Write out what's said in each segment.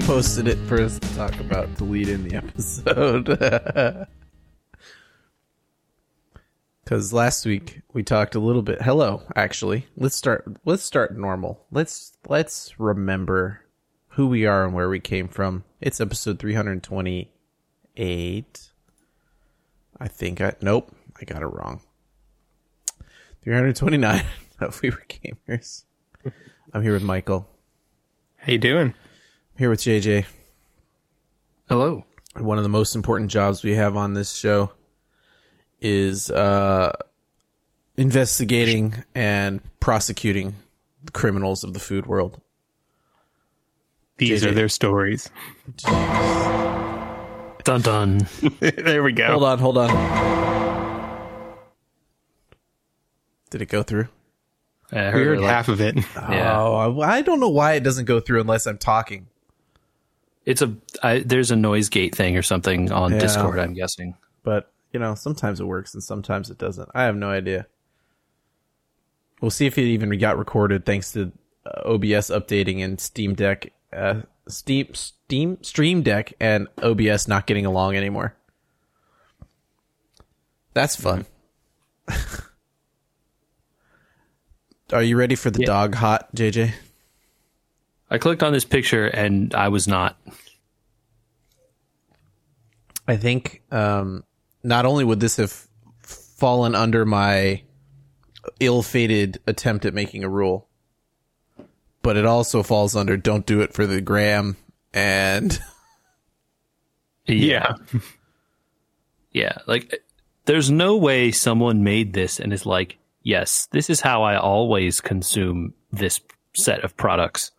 posted it for us to talk about to lead in the episode. Because last week we talked a little bit. Hello, actually, let's start. Let's start normal. Let's let's remember who we are and where we came from. It's episode three hundred twenty-eight. I think I nope, I got it wrong. Three hundred twenty-nine of We Were Gamers. I'm here with Michael. How you doing? I'm here with JJ. Hello. One of the most important jobs we have on this show is uh, investigating and prosecuting the criminals of the food world. These JJ. are their stories. Dun dun. there we go. Hold on, hold on. Did it go through? I We heard heard like- half of it. Yeah. Oh, I I don't know why it doesn't go through unless I'm talking. It's a I, there's a noise gate thing or something on Yeah. Discord. I'm guessing. But you know, sometimes it works and sometimes it doesn't. I have no idea. We'll see if it even got recorded thanks to uh, OBS updating and Steam Deck, uh, Steam Steam Stream Deck and OBS not getting along anymore. That's fun. Are you ready for the Yeah. dog hot, JJ? I clicked on this picture and I was not. I think um, not only would this have fallen under my ill-fated attempt at making a rule, but it also falls under don't do it for the gram and Yeah. Yeah. Like there's no way someone made this and is like, yes, this is how I always consume this set of products.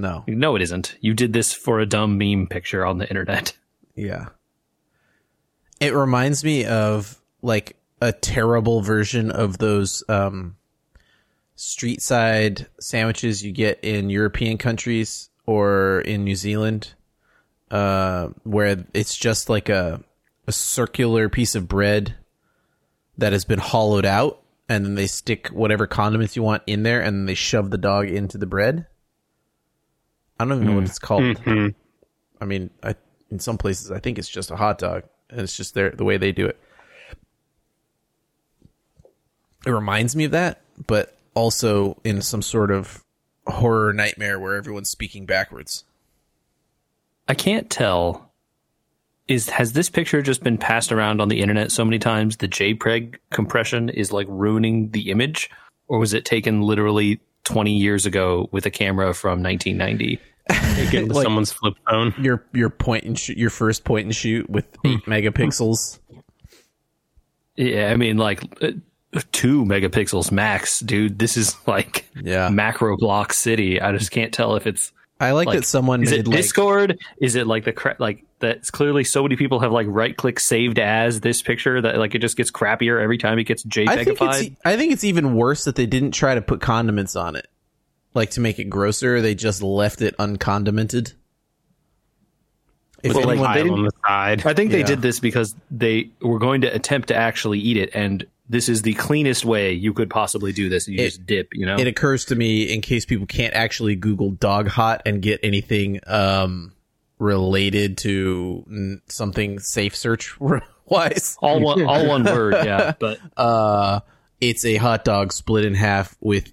No, No, it isn't. You did this for a dumb meme picture on the internet. yeah. It reminds me of like a terrible version of those um, street side sandwiches you get in European countries or in New Zealand, uh, where it's just like a a circular piece of bread that has been hollowed out, and then they stick whatever condiments you want in there, and then they shove the dog into the bread. I don't even know what it's called. Mhm. I mean, I, in some places, I think it's just a hot dog, and it's just their the way they do it. It reminds me of that, but also in some sort of horror nightmare where everyone's speaking backwards. I can't tell. Is has this picture just been passed around on the internet so many times the JPEG compression is like ruining the image, or was it taken literally 20 years ago with a camera from 1990? Get Like- someone's flip phone. Your your point and shoot, your first point and shoot with eight megapixels. Yeah, I mean like uh, two megapixels max, dude. This is like Yeah. macro block city. I just can't tell if it's I like, like that someone is made it like Discord? Is it like the cra- like that's clearly so many people have like right click saved as this picture that like it just gets crappier every time it gets I think JPEGified. it's I think it's even worse that they didn't try to put condiments on it, like to make it grosser. They just left it uncondimented. If Well, like, anyone, they Pile on the side. I think they did this because they were going to attempt to actually eat it, and this is the cleanest way you could possibly do this. and You It- just dip, you know. it occurs to me in case people can't actually Google dog hot and get anything um related to something safe search wise. all one, all one word, yeah. But Uh, it's a hot dog split in half with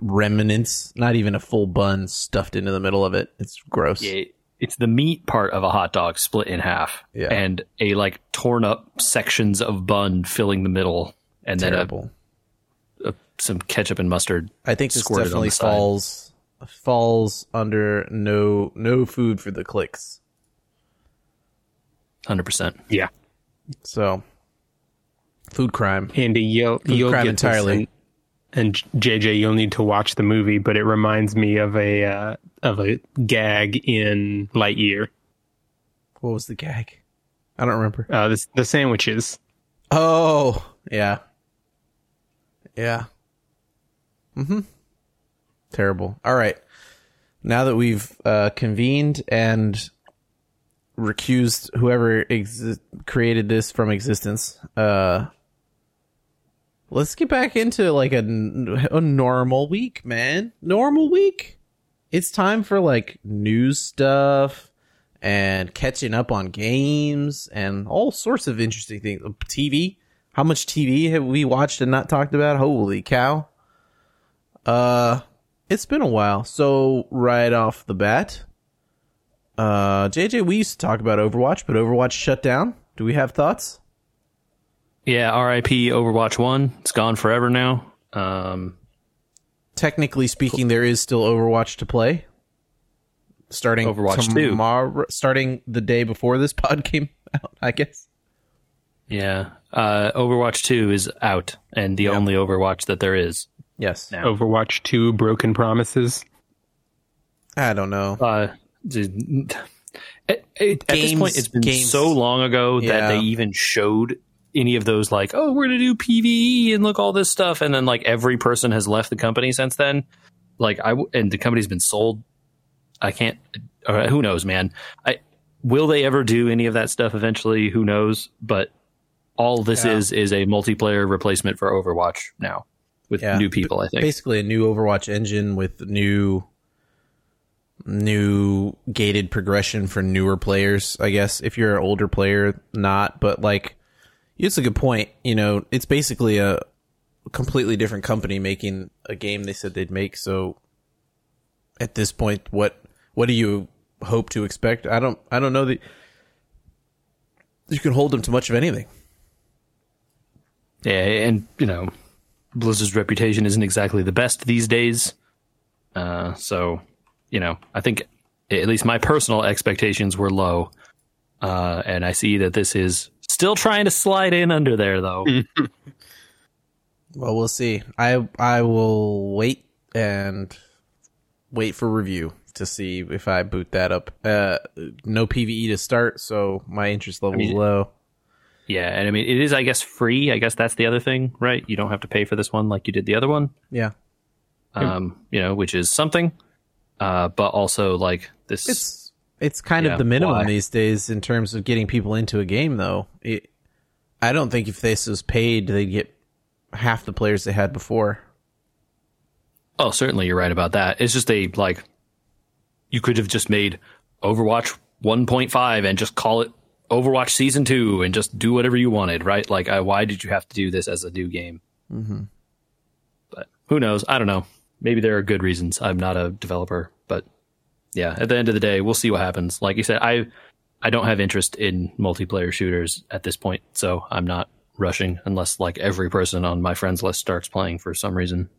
remnants, not even a full bun stuffed into the middle of it. It's gross. it, it's the meat part of a hot dog split in half, Yeah. and a like torn up sections of bun filling the middle, and Terrible. then a, a, some ketchup and mustard. I think this squirted definitely the side. falls falls under no no food for the clicks. Hundred percent. Yeah. So food crime. Andy, you'll, you'll crime get entirely. This and, and JJ, you'll need to watch the movie, but it reminds me of a uh, of a gag in Lightyear. What was the gag? I don't remember. Uh, this, the sandwiches. Oh, yeah. Yeah. Mm-hmm. Terrible. All right. Now that we've uh, convened and recused whoever created this from existence, uh, let's get back into like a normal week, man. Normal week. it's time for like news stuff and catching up on games and all sorts of interesting things. TV. How much TV have we watched and not talked about? Holy cow. Uh, it's been a while. So right off the bat, uh, JJ, we used to talk about Overwatch, but Overwatch shut down. Do we have thoughts? Yeah, RIP Overwatch 1. It's gone forever now. Um, Technically speaking, there is still Overwatch to play. Starting Overwatch 2. tomorrow, starting the day before this pod came out, I guess. Yeah. Uh, Overwatch 2 is out and the only Overwatch that there is. Yes. Now. Overwatch 2 Broken Promises. I don't know. Uh, dude, at, at this point, it's been games- so long ago Yeah. that they even showed any of those like, oh, we're gonna do PVE and look all this stuff, and then like every person has left the company since then. Like I, and the company's been sold. I can't. Or who knows, man? I will they ever do any of that stuff eventually? Who knows? But all this Yeah. is is a multiplayer replacement for Overwatch now with Yeah. new people. I think. Basically, a new Overwatch engine with new, new gated progression for newer players. I guess if you're an older player, not. But like, it's a good point. You know, it's basically a completely different company making a game they said they'd make. So, at this point, what what do you hope to expect? I don't. I don't know that you can hold them to much of anything. Yeah, and you know, Blizzard's reputation isn't exactly the best these days. Uh, so, you know, I think at least my personal expectations were low, uh, and I see that this is still trying to slide in under there, though. Well, we'll see. I I will wait and wait for review to see if I boot that up. Uh, no PVE to start, so my interest level is mean- low. Yeah, and I mean, it is, I guess, free. I guess that's the other thing, right? You don't have to pay for this one like you did the other one, Yeah, um, you know, which is something. Uh, but also, like this, it's it's kind Yeah, of the minimum why? these days in terms of getting people into a game. Though, it, I don't think if this was paid, they'd get half the players they had before. Oh, certainly you're right about that. It's just a like you could have just made Overwatch 1.5 and just call it Overwatch Season 2 and just do whatever you wanted, right? Like I, why did you have to do this as a new game? Mm-hmm. But who knows? I don't know. Maybe there are good reasons. I'm not a developer, but yeah, at the end of the day, we'll see what happens. Like you said, I I don't have interest in multiplayer shooters at this point, so I'm not rushing unless like every person on my friends list starts playing for some reason.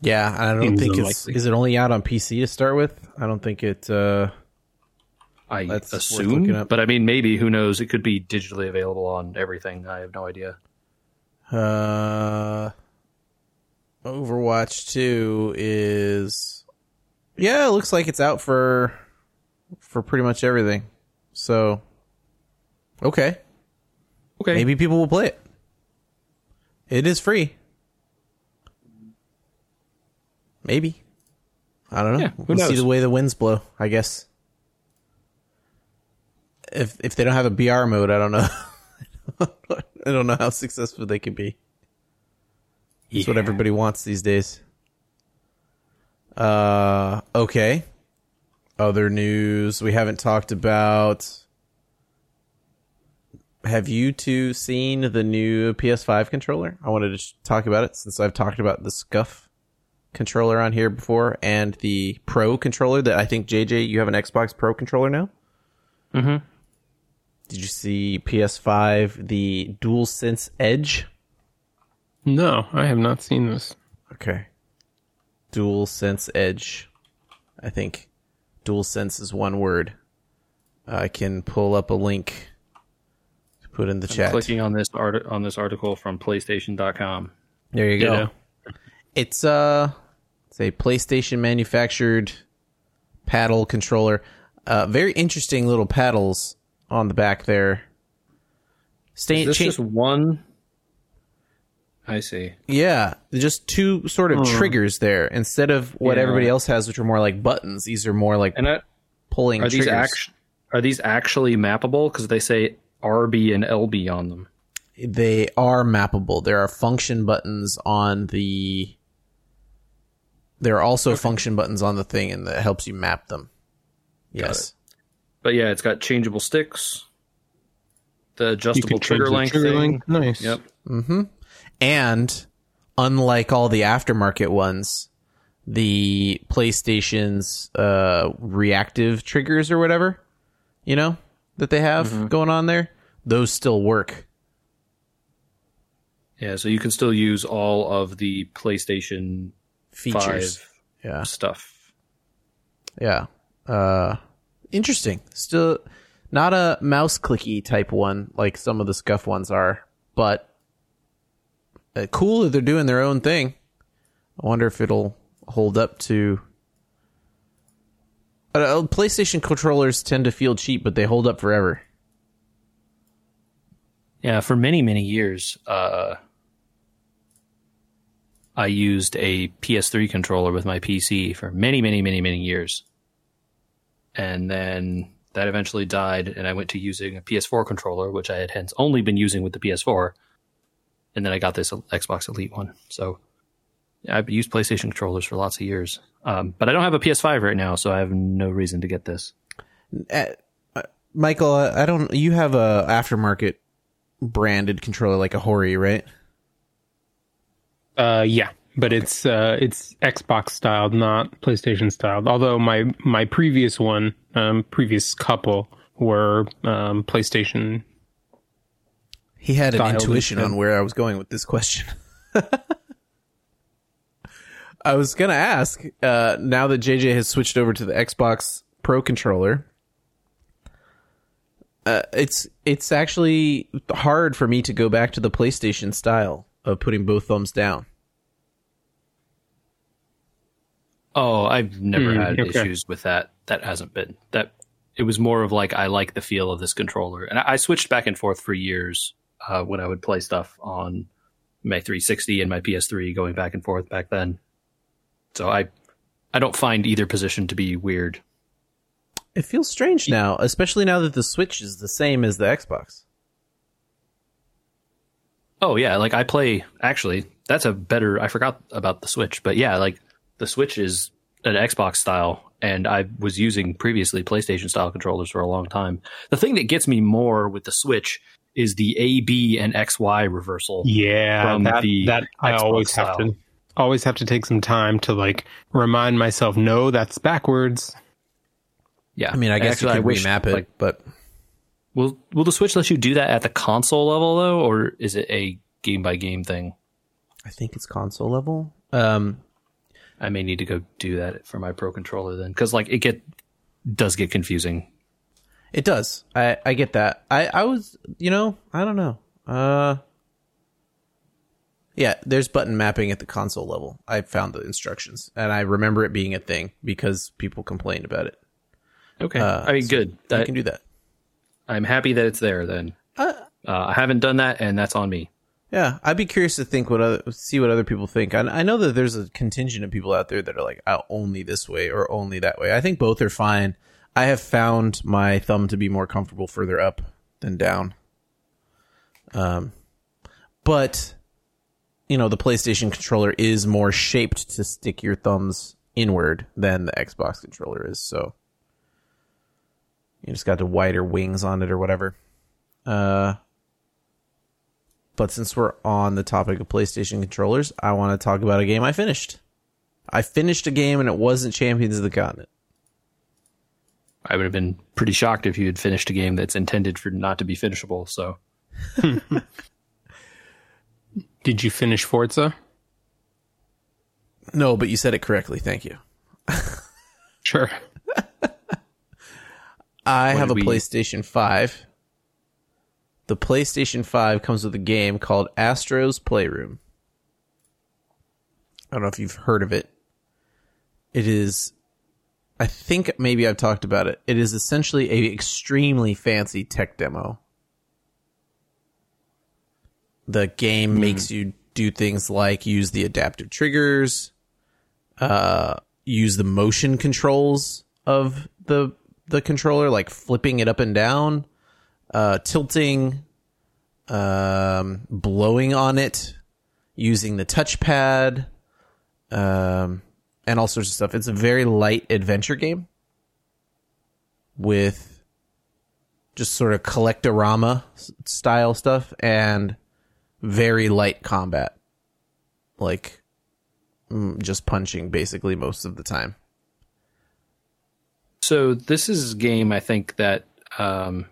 Yeah, I don't Seems think it's. Is it only out on PC to start with? I don't think it. Uh, I That's assume, but I mean, maybe who knows? It could be digitally available on everything. I have no idea. Uh, Overwatch Two is, yeah, it looks like it's out for for pretty much everything. So, okay, Okay, maybe people will play it. It is free. Maybe. I don't know. Yeah, we'll see the way the winds blow. I guess. If if they don't have a BR mode, I don't know. I don't know how successful they can be. That's what everybody wants these days. Uh, okay. Other news we haven't talked about. Have you two seen the new PS5 controller? I wanted to talk about it since I've talked about the Scuff controller on here before and the Pro controller that I think JJ you have an Xbox Pro controller now. Mhm. Did you see PS5 the DualSense Edge? No, I have not seen this. Okay. Dual Sense Edge. I think Dual Sense is one word. I can pull up a link to put in the chat. Clicking on this art on this article from PlayStation.com. There you go. Ditto. It's uh it's a PlayStation manufactured paddle controller. Uh very interesting little paddles on the back there. Stay, Is this cha- just one? I see. Yeah, just two sort of triggers there instead of what Yeah. everybody else has, which are more like buttons. These are more like And I, pulling are these act- are these actually mappable? Because they say RB and LB on them. they are mappable. There are function buttons on the There are also function buttons on the thing, and that helps you map them. Yes. But yeah, it's got changeable sticks, the adjustable trigger change the length. trigger thing. length. Nice. Yep. Mm-hmm. And unlike all the aftermarket ones, the PlayStation's uh, reactive triggers or whatever, you know, that they have going on there, those still work. Yeah, so you can still use all of the PlayStation Features. 5 Yeah. stuff. Yeah. Uh interesting. Still not a mouse clicky type one like some of the scuff ones are, but uh, cool that they're doing their own thing. I wonder if it'll hold up to uh, PlayStation controllers tend to feel cheap, but they hold up forever. Yeah, for many, many years, uh, I used a PS3 controller with my PC for many, many, many, many years. And then that eventually died, and I went to using a PS4 controller, which I had hence only been using with the PS4. And then I got this Xbox Elite one. So I've used PlayStation controllers for lots of years. Um, but I don't have a PS5 right now, so I have no reason to get this. Uh, uh, Michael, uh, I don't. You have a aftermarket branded controller like a Hori, right? Uh, yeah, but it's uh, it's Xbox styled, not PlayStation styled. Although my my previous one, um, previous couple were um, PlayStation. He had an intuition on where I was going with this question. I was gonna ask, uh, now that JJ has switched over to the Xbox Pro controller, uh, it's it's actually hard for me to go back to the PlayStation style of putting both thumbs down. Oh, I've never Hmm, had okay. issues with that. That hasn't been that. It was more of like I like the feel of this controller, and I, I switched back and forth for years uh, when I would play stuff on my 360 and my PS3, going back and forth back then. So I, I don't find either position to be weird. It feels strange now, especially now that the Switch is the same as the Xbox. Oh yeah, like I play. Actually, that's a better. I forgot about the Switch, but yeah, like the Switch is an Xbox style, and I was using previously PlayStation style controllers for a long time. The thing that gets me more with the Switch is the A, B, and X, Y reversal. Yeah, From that the that I Xbox always have to always have to take some time to like remind myself. No, that's backwards. Yeah, I mean, I guess Actually, you I could wish, remap it, like, but will will the Switch let you do that at the console level though, or is it a game by game thing? I think it's console level. Um, I may need to go do that for my Pro controller then, because like it get does get confusing. It does. I I get that. I I was, you know, I don't know. Uh Yeah, there's button mapping at the console level. I found the instructions and I remember it being a thing because people complained about it. Okay, Uh, I mean, so good. That, can do that. I'm happy that it's there. Then Uh, uh, I haven't done that, and that's on me. Yeah, I'd be curious to think what other see what other people think. I, I know that there's a contingent of people out there that are like, oh, only this way or only that way. I think both are fine. I have found my thumb to be more comfortable further up than down. Um, but you know, the PlayStation controller is more shaped to stick your thumbs inward than the Xbox controller is. So you just got the wider wings on it or whatever. Uh, but since we're on the topic of PlayStation controllers, I want to talk about a game I finished. I finished a game and it wasn't Champions of the Continent. I would have been pretty shocked if you had finished a game that's intended for not to be finishable. So Did you finish Forza? No, but you said it correctly. Thank you. Sure. I have a we- PlayStation 5. The PlayStation 5 comes with a game called Astro's Playroom. I don't know if you've heard of it. It is I think maybe I've talked about it. It is essentially a extremely fancy tech demo. The game makes you do things like use the adaptive triggers, uh, use the motion controls of the the controller, like flipping it up and down, uh, tilting, um, blowing on it, using the touchpad. Um, and all sorts of stuff. It's a very light adventure game with just sort of collectorama style stuff and very light combat. Like mm, just punching basically most of the time. So this is a game I think that um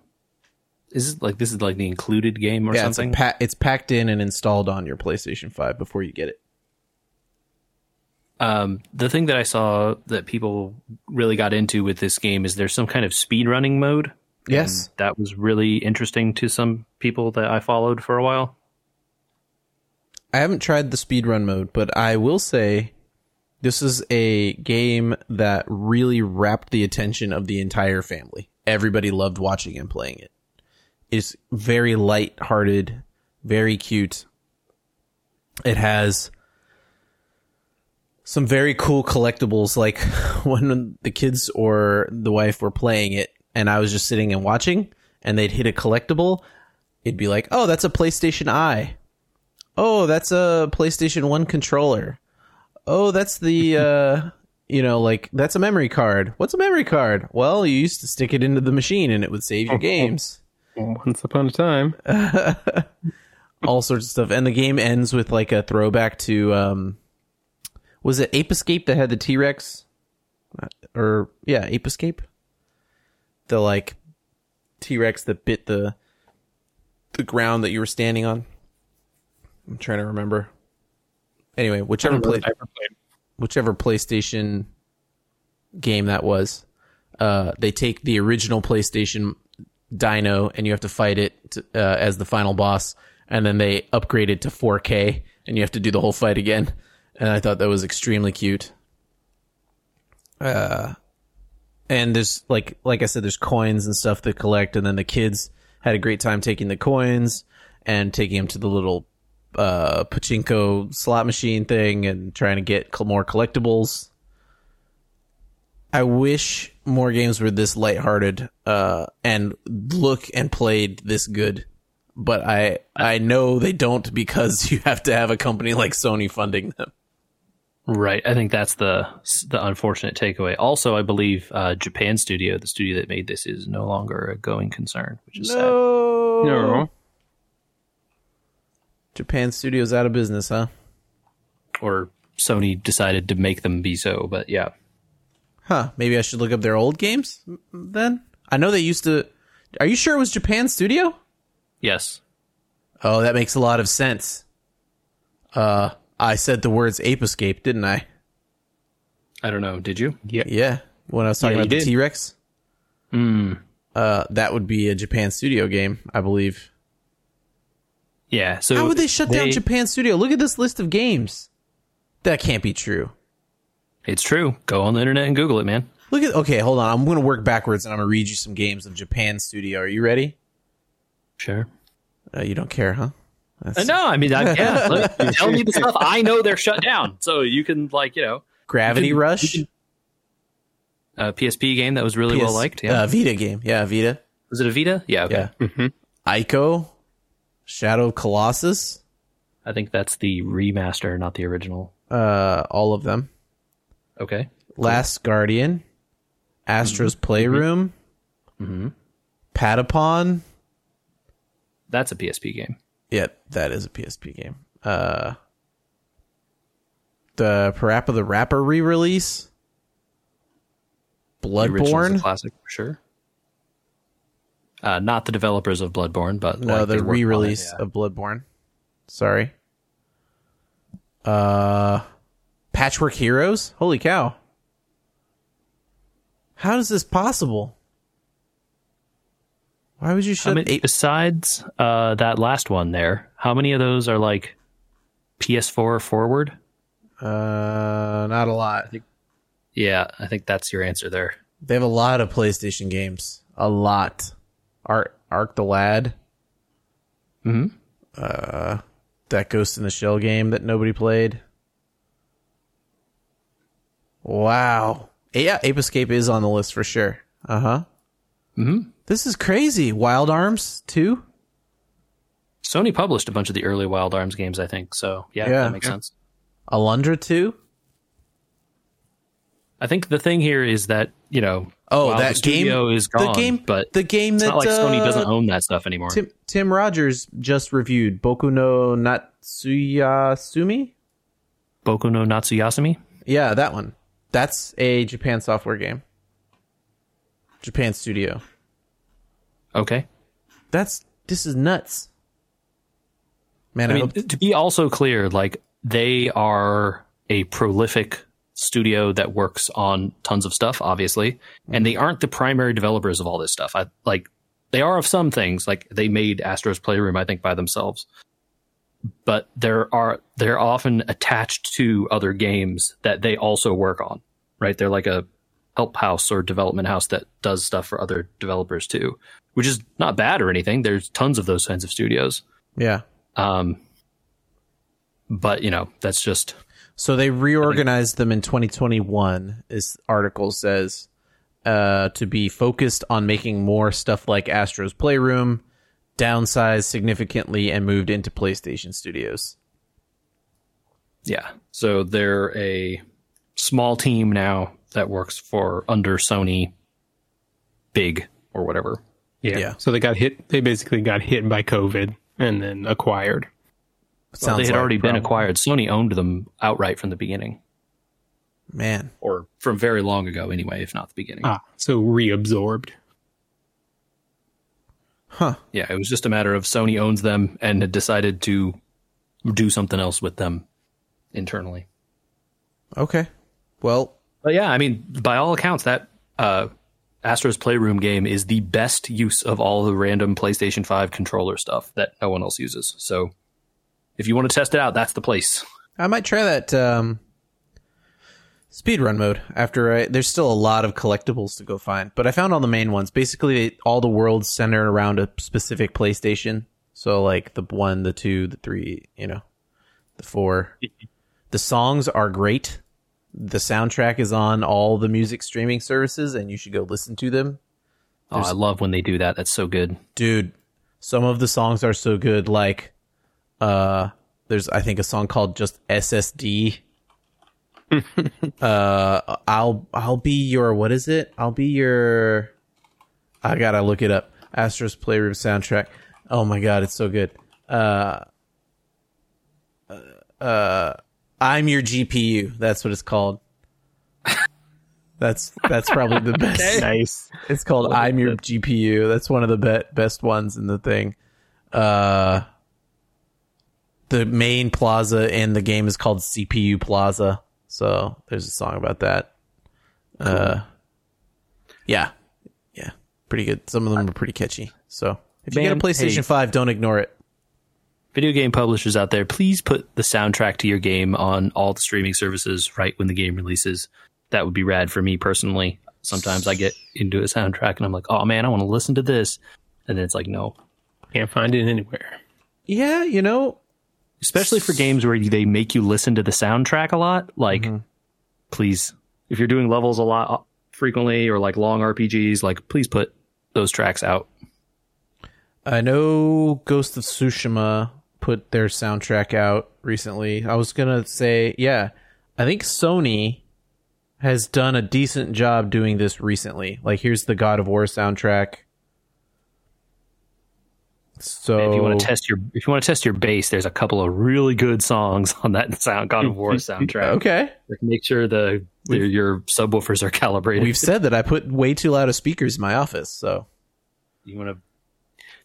is it like this is like the included game or yeah, it's, something. a pa- it's packed in and installed on your PlayStation 5 before you get it. um the thing that I saw that people really got into with this game is there's some kind of speed running mode. Yes. That was really interesting to some people that I followed for a while. I haven't tried the speed run mode, but I will say this is a game that really wrapped the attention of the entire family. Everybody loved watching and playing it. It's very light-hearted, very cute. It has some very cool collectibles like when the kids or the wife were playing it and I was just sitting and watching and they'd hit a collectible, it'd be like, "Oh, that's a PlayStation Eye." oh, that's a PlayStation 1 controller. Oh, that's the, uh, you know, like, that's a memory card. What's a memory card? Well, you used to stick it into the machine and it would save your games. Once upon a time. All sorts of stuff. And the game ends with, like, a throwback to, um, was it Ape Escape that had the T Rex? Or, yeah, Ape Escape? The, like, T Rex that bit the, the ground that you were standing on. I'm trying to remember. Anyway, whichever play, whichever PlayStation game that was, uh, they take the original PlayStation Dino and you have to fight it uh, as the final boss, and then they upgrade it to 4K and you have to do the whole fight again. And I thought that was extremely cute. Uh, and there's like like I said, there's coins and stuff to collect, and then the kids had a great time taking the coins and taking them to the little uh pachinko slot machine thing and trying to get more collectibles. I wish more games were this lighthearted uh and look and played this good. But I I know they don't because you have to have a company like Sony funding them. Right. I think that's the the unfortunate takeaway. Also, I believe uh, Japan Studio, the studio that made this, is no longer a going concern, which is sad. No. No. Japan Studios out of business, huh? Or Sony decided to make them be so. But yeah, Huh. Maybe I should look up their old games then. I know they used to. Are you sure it was Japan Studio? yes, Oh, that makes a lot of sense. Uh, I said the words Ape Escape, didn't I? I don't know. Did you? Yeah. Yeah. When I was talking Yeah, about the. T Rex. Hmm. Uh, that would be a Japan Studio game, I believe. Yeah. So How would they shut down Japan Studio? Look at this list of games. That can't be true. It's true. Go on the internet and Google it, man. Look at okay, hold on. I'm going to work backwards and I'm going to read you some games of Japan Studio. Are you ready? Sure. Uh, you don't care, huh? Uh, no, I mean, I, yeah. Look, tell me the stuff I know they're shut down, so you can like you know Gravity you can- Rush. you a PSP game that was really well liked. Yeah. Uh, Vita game. Yeah, Vita. was it a Vita? Yeah. Okay. Yeah. Ico. Shadow of Colossus. I think that's the remaster, not the original. Uh, all of them. Okay. Last Guardian. Astro's Playroom. Mm-hmm. Patapon. That's a PSP game. Yeah, that is a PSP game. Uh, the Parappa the Rapper re-release. Bloodborne. classic for sure. Uh, not the developers of Bloodborne, but No, like, the on it, re-release yeah. of Bloodborne. Sorry. Uh, Patchwork Heroes. Holy cow! How is this possible? Why would you I shut mean, eight? besides uh, that last one there, how many of those are like PS4 forward? Uh, not a lot. I think, Yeah, I think that's your answer there. They have a lot of PlayStation games. A lot. Arc Arc the Lad. Mm-hmm. Uh, that Ghost in the Shell game that nobody played. Wow. Yeah, Ape Escape is on the list for sure. Uh huh. Mm-hmm. This is crazy. Wild Arms too. Sony published a bunch of the early Wild Arms games, I think. So yeah, Yeah. that makes sense. Alundra too. I think the thing here is that you know, Oh, that the studio game- is gone, the game, but the game it's that not like Sony uh, doesn't own that stuff anymore. Tim Tim Rogers just reviewed Boku no Natsuyasumi. Boku no Natsuyasumi. Yeah, that one. That's a Japan software game. Japan studio. Okay. That's this is nuts. Man, I, I mean, hope to be also clear, like they are a prolific studio that works on tons of stuff, obviously, and they aren't the primary developers of all this stuff. I like they are of some things, like they made Astro's Playroom, I think, by themselves. But there are they're often attached to other games that they also work on, right? They're like a help house or development house that does stuff for other developers too, which is not bad or anything. There's tons of those kinds of studios. yeah. Um, but you know, that's just So they reorganized them in 2021, as article says, uh, to be focused on making more stuff like Astro's Playroom, downsized significantly, and moved into PlayStation Studios. yeah. So they're a small team now that works for under Sony, big or whatever. Yeah. Yeah. So they got hit. They basically got hit by COVID and then acquired. Well, Sounds they had like already been acquired. Sony owned them outright from the beginning, Man, or from very long ago, anyway, if not the beginning. Ah, so reabsorbed. Huh? Yeah, it was just a matter of Sony owns them and had decided to do something else with them internally. Okay. Well, But yeah, I mean, by all accounts, that uh, Astro's Playroom game is the best use of all the random PlayStation 5 controller stuff that no one else uses. So if you want to test it out, that's the place. I might try that um, speedrun mode after I. There's still a lot of collectibles to go find, but I found all the main ones. Basically, all the worlds centered around a specific PlayStation. So, like the one, the two, the three, you know, the four. the songs are great. The soundtrack is on all the music streaming services, and you should go listen to them. Oh, I love when they do that. That's so good. dude some of the songs are so good like uh there's i think a song called just ssd uh i'll i'll be your what is it? I'll be your i gotta look it up. Astro's playroom soundtrack. Oh my god it's so good. Uh uh i'm your gpu that's what it's called. That's that's probably the best. Nice. it's called I'm Your GPU. That's one of the be- best ones in the thing. Uh, the main plaza in the game is called CPU Plaza. So there's a song about that. Uh, yeah, yeah, pretty good. Some of them are pretty catchy. So if you get a PlayStation hey. Five, don't ignore it. Video game publishers out there, please put the soundtrack to your game on all the streaming services right when the game releases. That would be rad for me personally. Sometimes I get into a soundtrack and I'm like, oh man, I want to listen to this. And then it's like, no, Can't find it anywhere. Yeah, you know, especially for games where they make you listen to the soundtrack a lot like Mm-hmm. please if you're doing levels a lot uh, frequently or like long rpgs like please put those tracks out I know Ghost of Tsushima put their soundtrack out recently. I was gonna say, yeah, I think Sony has done a decent job doing this recently. Like, here's the God of War soundtrack. So if you want to test your if you want to test your bass there's a couple of really good songs on that sound god of war soundtrack okay, like make sure the, the your subwoofers are calibrated we've said that I put way too loud of speakers in my office. So you want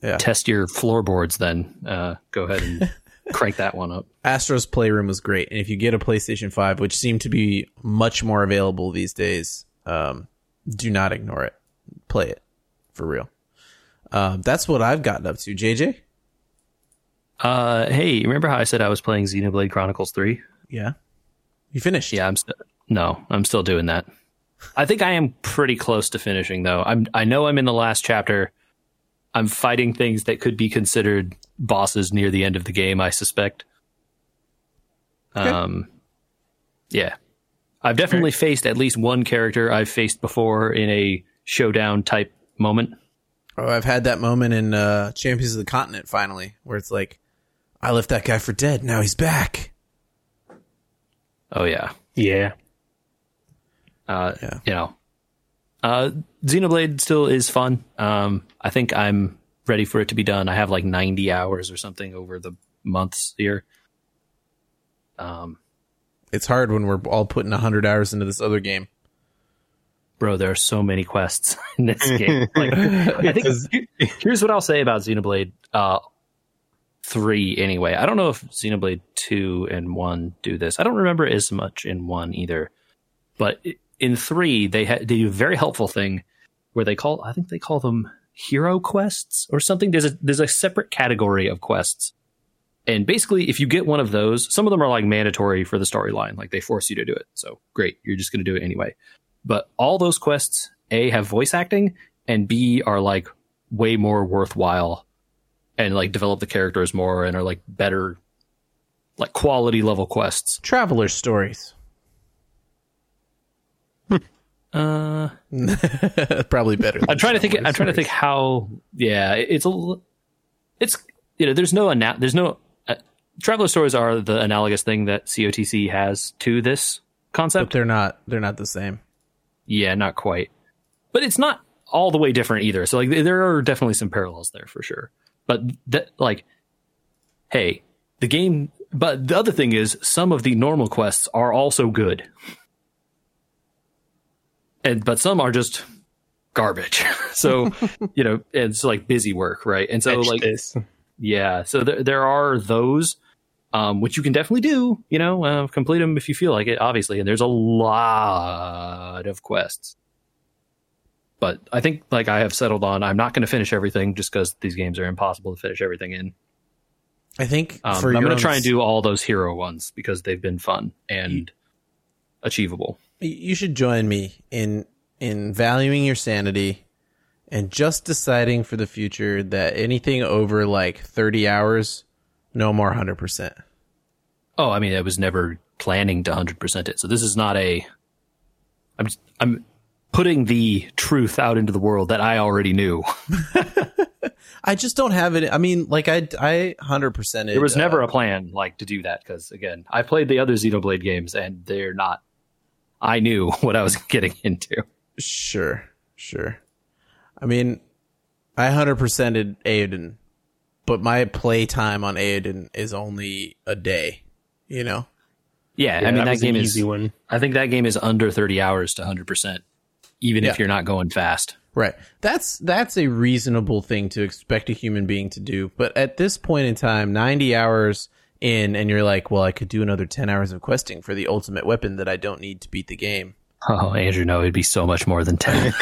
to Yeah. test your floorboards then uh, go ahead and crank that one up Astro's Playroom was great, and if you get a PlayStation Five, which seem to be much more available these days, um, do not ignore it. Play it for real. Um, that's what I've gotten up to. JJ, uh, hey remember how i said i was playing xenoblade chronicles 3 yeah, you finished. Yeah, I'm st- no, I'm still doing that. I think I am pretty close to finishing though. I'm I know I'm in the last chapter. I'm fighting things that could be considered bosses near the end of the game, I suspect. Um yeah. I've definitely faced at least one character I've faced before in a showdown type moment. Oh, I've had that moment in uh, Champions of the Continent finally, where it's like, I left that guy for dead. Now he's back. Oh yeah. Yeah. Uh, Yeah. You know, uh, Xenoblade still is fun. Um, I think I'm ready for it to be done. I have like 90 hours or something over the months here. Um, It's hard when we're all putting hundred hours into this other game. Bro, there are so many quests in this game. Like, I think here's what I'll say about Xenoblade uh, three. Anyway, I don't know if Xenoblade two and one do this. I don't remember as much in one either, but in three they ha- they do a very helpful thing where they call I think they call them hero quests or something. There's a there's a separate category of quests. And basically, if you get one of those, some of them are like mandatory for the storyline, like they force you to do it. So great, you're just going to do it anyway but all those quests a have voice acting and b are like way more worthwhile and like develop the characters more and are like better like quality level quests Traveler stories. uh Probably better. i'm trying to think i'm trying to think how yeah it's a it's you know there's no ana- there's no uh, traveler stories are the analogous thing that cotc has to this But concept they're not. They're not the same. Yeah, not quite. But it's not all the way different either. So like there are definitely some parallels there for sure. But that like hey, the game but the other thing is some of the normal quests are also good. And but some are just garbage. so, you know, it's like busy work, right? And so like this. yeah, so there there are those, um, which you can definitely do. You know, uh, complete them if you feel like it, obviously. And there's a lot of quests, but I think like I have settled on, I'm not going to finish everything just because these games are impossible to finish everything in. I think Um, I'm going to try and do all those hero ones because they've been fun and achievable. You should join me in in valuing your sanity and just deciding for the future that anything over like 30 hours, no more 100%. Oh, I mean, I was never planning to hundred percent it. So this is not a. I'm I'm putting the truth out into the world that I already knew. I just don't have it. I mean, like I I 100%. There was never uh, a plan like to do that because again, I played the other Xenoblade games and they're not. I knew what I was getting into. Sure, sure. I mean, I 100%ed Aiden, but my play time on Aiden is only a day, you know? Yeah, Yeah, I mean that, was an game easy is. one. I think that game is under thirty hours to hundred percent, even if you're not going fast. Right. That's that's a reasonable thing to expect a human being to do. But at this point in time, 90 hours in and you're like, "Well, I could do another 10 hours of questing for the ultimate weapon that I don't need to beat the game." Oh, Andrew, no, it'd be so much more than ten.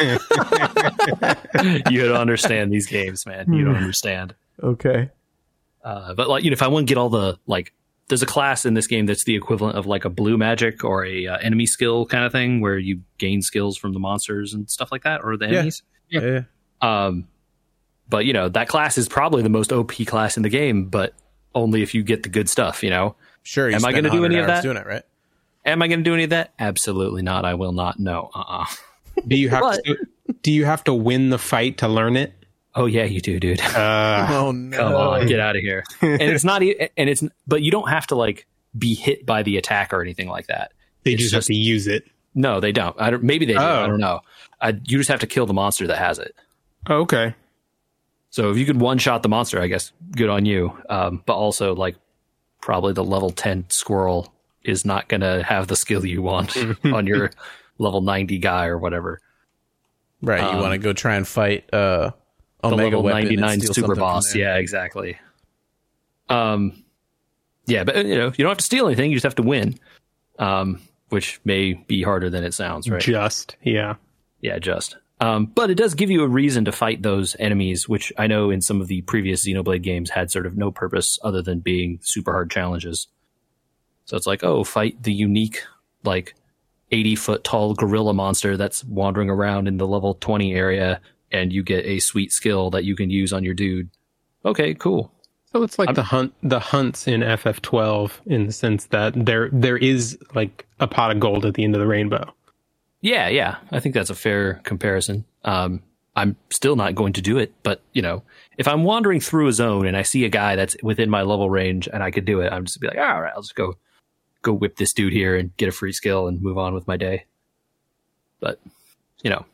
you don't understand these games, man. You don't understand. Okay. Uh, but like, you know, if I want to get all the like, there's a class in this game that's the equivalent of like a blue magic or a uh, enemy skill kind of thing, where you gain skills from the monsters and stuff like that, or the enemies. Yeah. yeah. Um, but you know, that class is probably the most OP class in the game, but only if you get the good stuff. You know, Sure. You Am I gonna do any of hours that? Doing it, right? am I going to do any of that? Absolutely not. I will not. No. Uh. uh Do you have But- to? Do you have to win the fight to learn it? Oh yeah, you do, dude. Uh, Oh no. Come on, get out of here. and it's not, e- and it's, but you don't have to like be hit by the attack or anything like that. they It's just, have just- to use it. No, they don't. I don't. Maybe they do. I Oh. don't know. I, you just have to kill the monster that has it. Oh, okay. So if you could one shot the monster, I guess good on you. Um, but also like probably the level ten squirrel is not going to have the skill you want on your level ninety guy or whatever. Right. You Um, want to go try and fight uh The Omega level weapon ninety and nine steal super boss. Yeah, exactly. Um, yeah, but you know you don't have to steal anything. You just have to win. Um, which may be harder than it sounds, right? Just yeah. Yeah, just. Um, but it does give you a reason to fight those enemies, which I know in some of the previous Xenoblade games had sort of no purpose other than being super hard challenges. So it's like, oh, fight the unique, like, 80 foot tall gorilla monster that's wandering around in the level 20 area, and you get a sweet skill that you can use on your dude. Okay, cool. So it's like the hunt, the hunts in FF12 in the sense that there there is like a pot of gold at the end of the rainbow. Yeah, yeah. I think that's a fair comparison. Um, I'm still not going to do it, but you know, if I'm wandering through a zone and I see a guy that's within my level range and I could do it, I'm just be like, all right, I'll just go, go whip this dude here and get a free skill and move on with my day. but you know.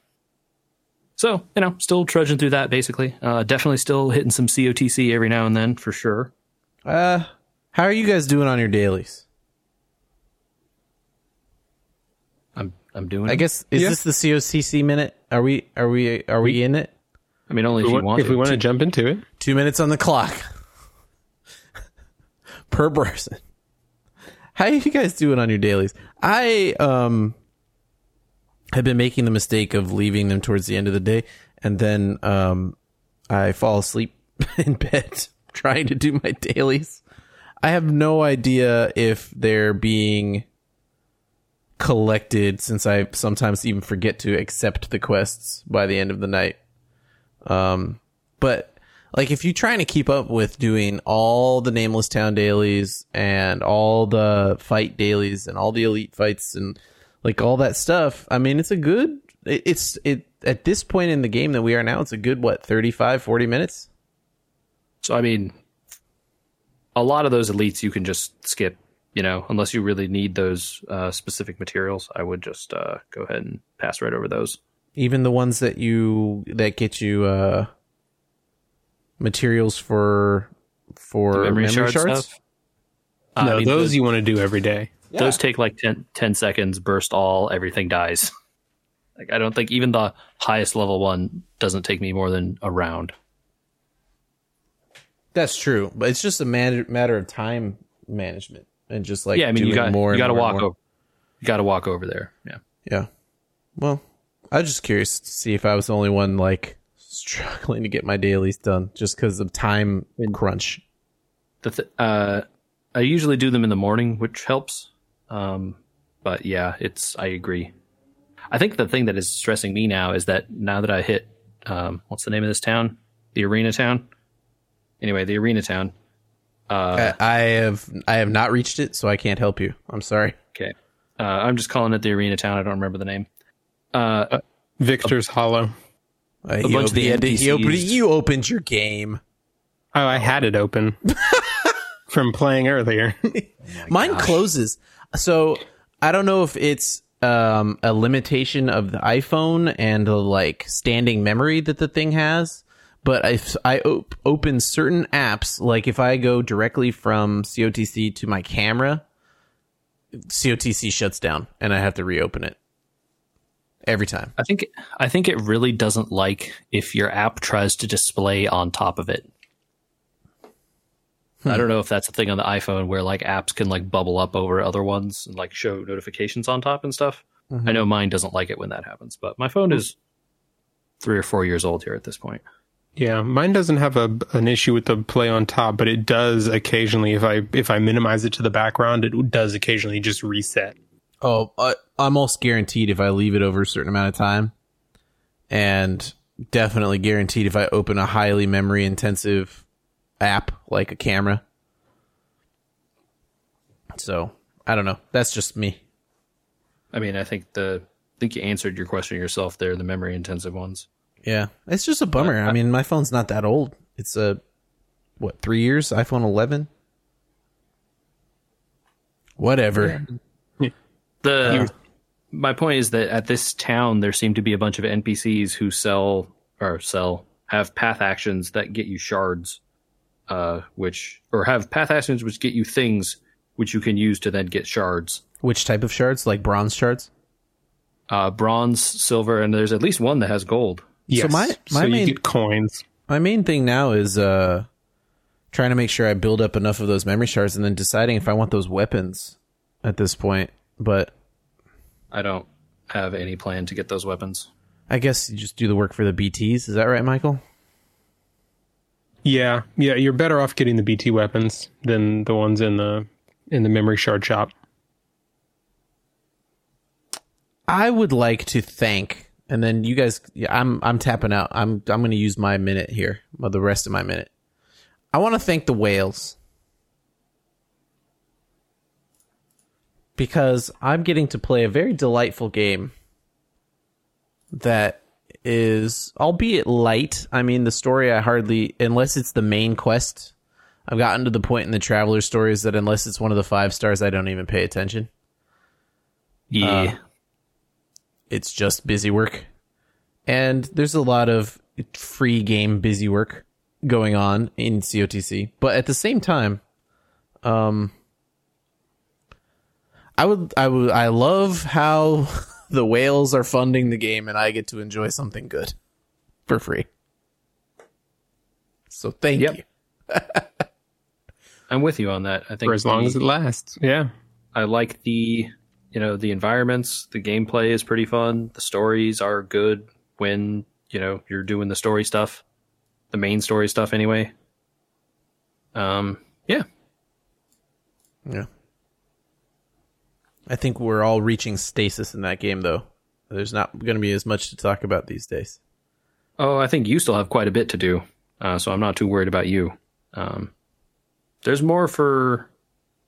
So you know, still trudging through that basically. Uh, definitely still hitting some COTC every now and then for sure. Uh, how are you guys doing on your dailies? I'm I'm doing. I guess is Yeah. this the COTC minute? Are we are we are we in it? I mean, only if you want. if we want to jump into it, Two minutes on the clock per person. How are you guys doing on your dailies? I um have been making the mistake of leaving them towards the end of the day, and then um I fall asleep in bed trying to do my dailies. I have no idea if they're being collected since I sometimes even forget to accept the quests by the end of the night. Um, but like if you're trying to keep up with doing all the nameless town dailies and all the fight dailies and all the elite fights and like all that stuff, I mean, it's a good, it, it's, it, at this point in the game that we are now, it's a good, what, 35, 40 minutes? So I mean, a lot of those elites you can just skip. You know, unless you really need those uh, specific materials, I would just uh, go ahead and pass right over those. Even the ones that you, that get you, uh, materials for, for Memory, memory, shard shards? Uh, no, I mean, those those, you want to do every day. Those take like 10, 10 seconds. Burst all, everything dies. Like I don't think even the highest level one doesn't take me more than a round. That's true, but it's just a matter matter of time management and just like yeah, I mean you got more. you got to walk more. over. You got to walk over there. Yeah. Yeah. Well, I was just curious to see if I was the only one like struggling to get my dailies done just because of time crunch. The th- uh, I usually do them in the morning, which helps. Um, but yeah, it's I agree. I think the thing that is stressing me now is that now that I hit um, what's the name of this town? The arena town. Anyway, the arena town. Uh, I, I have I have not reached it, so I can't help you. I'm sorry. okay, uh, I'm just calling it the arena town. I don't remember the name. Uh, Victor's Hollow. Uh, he, bunch of the opened, he opened NPCs. you opened your game. Oh, I had it open from playing earlier. Mine closes. So I don't know if it's um, a limitation of the iPhone and the like standing memory that the thing has. But if I op- open certain apps, like if I go directly from COTC to my camera, COTC shuts down and I have to reopen it every time. I think I think it really doesn't like if your app tries to display on top of it. I don't know if that's a thing on the iPhone where like apps can like bubble up over other ones and like show notifications on top and stuff. I know mine doesn't like it when that happens, but my phone is three or four years old here at this point. yeah, mine doesn't have a an issue with the play on top, but it does occasionally. If I if I minimize it to the background, it does occasionally just reset. Oh, uh, I'm almost guaranteed if I leave it over a certain amount of time, and definitely guaranteed if I open a highly memory intensive app like a camera. So I don't know. That's just me. I mean, I think the I think you answered your question yourself there. The memory intensive ones. Yeah, it's just a bummer. I mean, my phone's not that old. It's a what three years? iPhone 11. Whatever. The my point is that at this town there seem to be a bunch of NPCs who sell or sell have path actions that get you shards, uh, which or have path actions which get you things which you can use to then get shards. Which type of shards? Like bronze shards? Uh, bronze, silver, and there's at least one that has gold. Yes. my- my so main- you get coins. My main thing now is uh trying to make sure I build up enough of those memory shards and then deciding if I want those weapons at this point. But I don't have any plan to get those weapons. I guess you just do the work for the BTs. Is that right, Michael? Yeah, yeah, you're better off getting the BT weapons than the ones in the in the memory shard shop. I would like to thank, and then you guys. Yeah, I'm I'm tapping out. I'm I'm going to use my minute here, the rest of my minute. I want to thank the whales because I'm getting to play a very delightful game that is, albeit light. I mean, the story I hardly, unless it's the main quest. I've gotten to the point in the traveler stories that unless it's one of the five stars, I don't even pay attention. Yeah, it's just busy work. And there's a lot of free game busy work going on in COTC. But at the same time, um I would I would I love how the whales are funding the game and I get to enjoy something good for free. So thank Yep. you. I'm with you on that. I think For as long the- as it lasts. Yeah. I like the you know the environments. The gameplay is pretty fun. The stories are good when you know you're doing the story stuff, the main story stuff anyway. Um, yeah, Yeah. I think we're all reaching stasis in that game though. There's not going to be as much to talk about these days. Oh, I think you still have quite a bit to do, uh, so I'm not too worried about you. Um, there's more for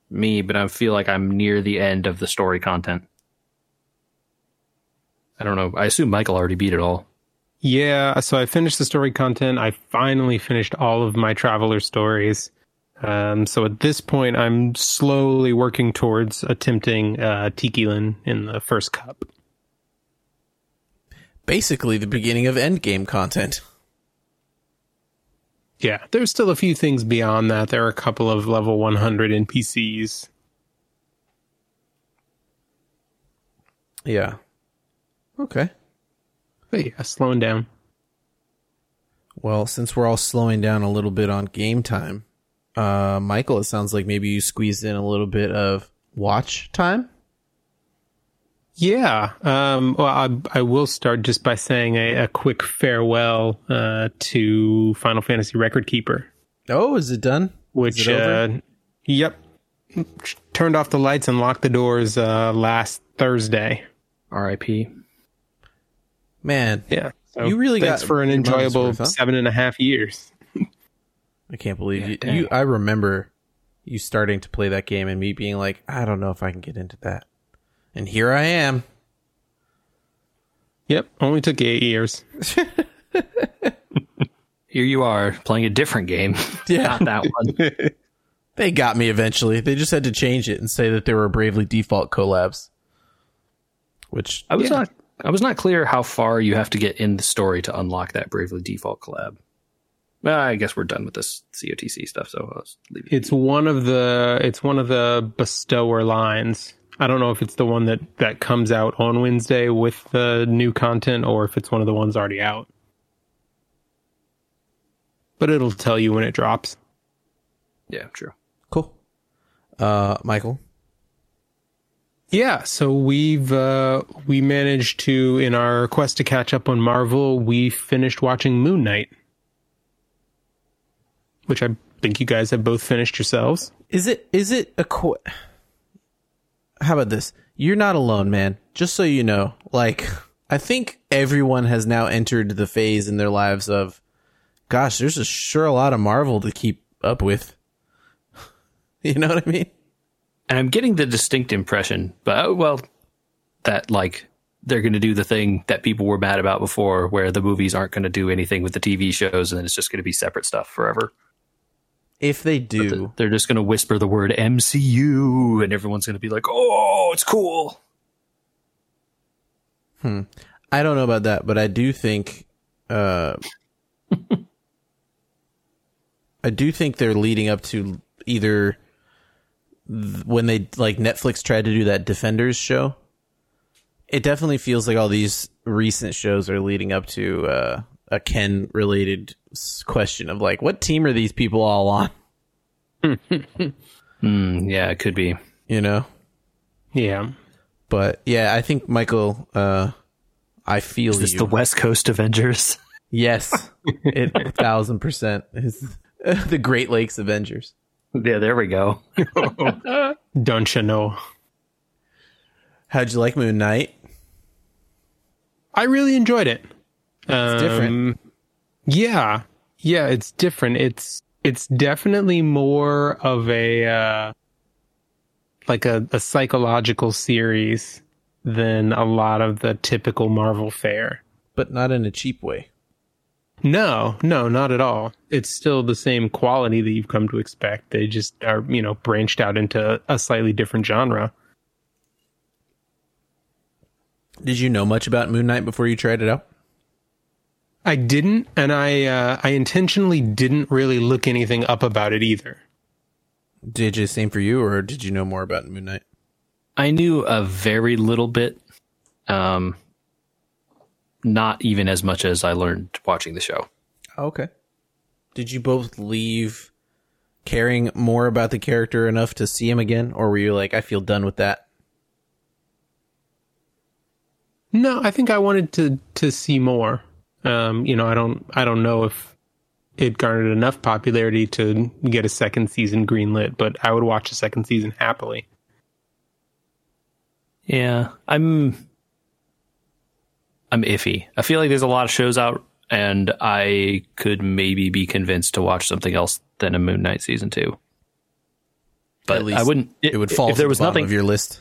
me, but I feel like I'm near the end of the story content. I don't know. I assume Michael already beat it all. Yeah, so I finished the story content. I finally finished all of my traveler stories. Um, so at this point, I'm slowly working towards attempting uh, Tikilen in the first cup. Basically the beginning of endgame content. Yeah, there's still a few things beyond that. There are a couple of level 100 NPCs. Yeah. Okay. But yeah, slowing down. Well, since we're all slowing down a little bit on game time, uh, Michael, it sounds like maybe you squeezed in a little bit of watch time. Yeah. Um, well, I, I will start just by saying a, a quick farewell uh, to Final Fantasy Record Keeper, Oh, is it done? which, it over? uh, yep, turned off the lights and locked the doors uh, last Thursday. R.I.P. Man, Yeah. So You really thanks got for an enjoyable worth, huh? seven and a half years. I can't believe you, you. I remember you starting to play that game and me being like, I don't know if I can get into that. And here I am. Yep. Only took eight years. Here you are playing a different game. Yeah. Not that one. They got me eventually. They just had to change it and say that there were Bravely Default collabs. Which I was Yeah. not. I was not clear how far you have to get in the story to unlock that Bravely Default collab. Well, I guess we're done with this COTC stuff, so I'll just leave it. It's one of the it's one of the bestower lines. I don't know if it's the one that that comes out on Wednesday with the new content or if it's one of the ones already out. But it'll tell you when it drops. Yeah, true. cool. Uh, Michael. Yeah, so we've uh we managed to in our quest to catch up on Marvel, we finished watching Moon Knight. Which I think you guys have both finished yourselves. Is it is it a qu- How about this? You're not alone, man. Just so you know, like I think everyone has now entered the phase in their lives of gosh, there's a sure a lot of Marvel to keep up with. you know what I mean? And I'm getting the distinct impression, but oh, well, that like they're going to do the thing that people were mad about before, where the movies aren't going to do anything with the TV shows, and then it's just going to be separate stuff forever. If they do, They're just going to whisper the word MCU, and everyone's going to be like, "Oh, it's cool." I don't know about that, but I do think uh I do think they're leading up to either when they like Netflix tried to do that Defenders show. It definitely feels like all these recent shows are leading up to uh a Ken related question of like what team are these people all on, Hmm, yeah, it could be. you know? Yeah. But yeah, I think Michael uh I feel Is this you. the West Coast Avengers? Yes, it a thousand percent is the Great Lakes Avengers. yeah, there we go. Don't you know? How'd you like Moon Knight? I really enjoyed it. It's different. Um, Yeah, yeah, it's different. It's it's definitely more of a uh, like a, a psychological series than a lot of the typical Marvel fare. but not in a cheap way. No, no, not at all. It's still the same quality that you've come to expect. They just are, you know, branched out into a slightly different genre. Did you know much about Moon Knight before you tried it out? I didn't, and I uh, I intentionally didn't really look anything up about it either. Did you same for you, or did you know more about Moon Knight? I knew a very little bit, um, not even as much as I learned watching the show. Okay. Did you both leave caring more about the character enough to see him again, or were you like, I feel done with that? No, I think I wanted to to see more. Um, you know, I don't I don't know if it garnered enough popularity to get a second season greenlit, but I would watch a second season happily. Yeah, I'm I'm iffy. I feel like there's a lot of shows out and I could maybe be convinced to watch something else than a Moon Knight season 2. But At least I wouldn't It would fall if there was the bottom nothing of your list.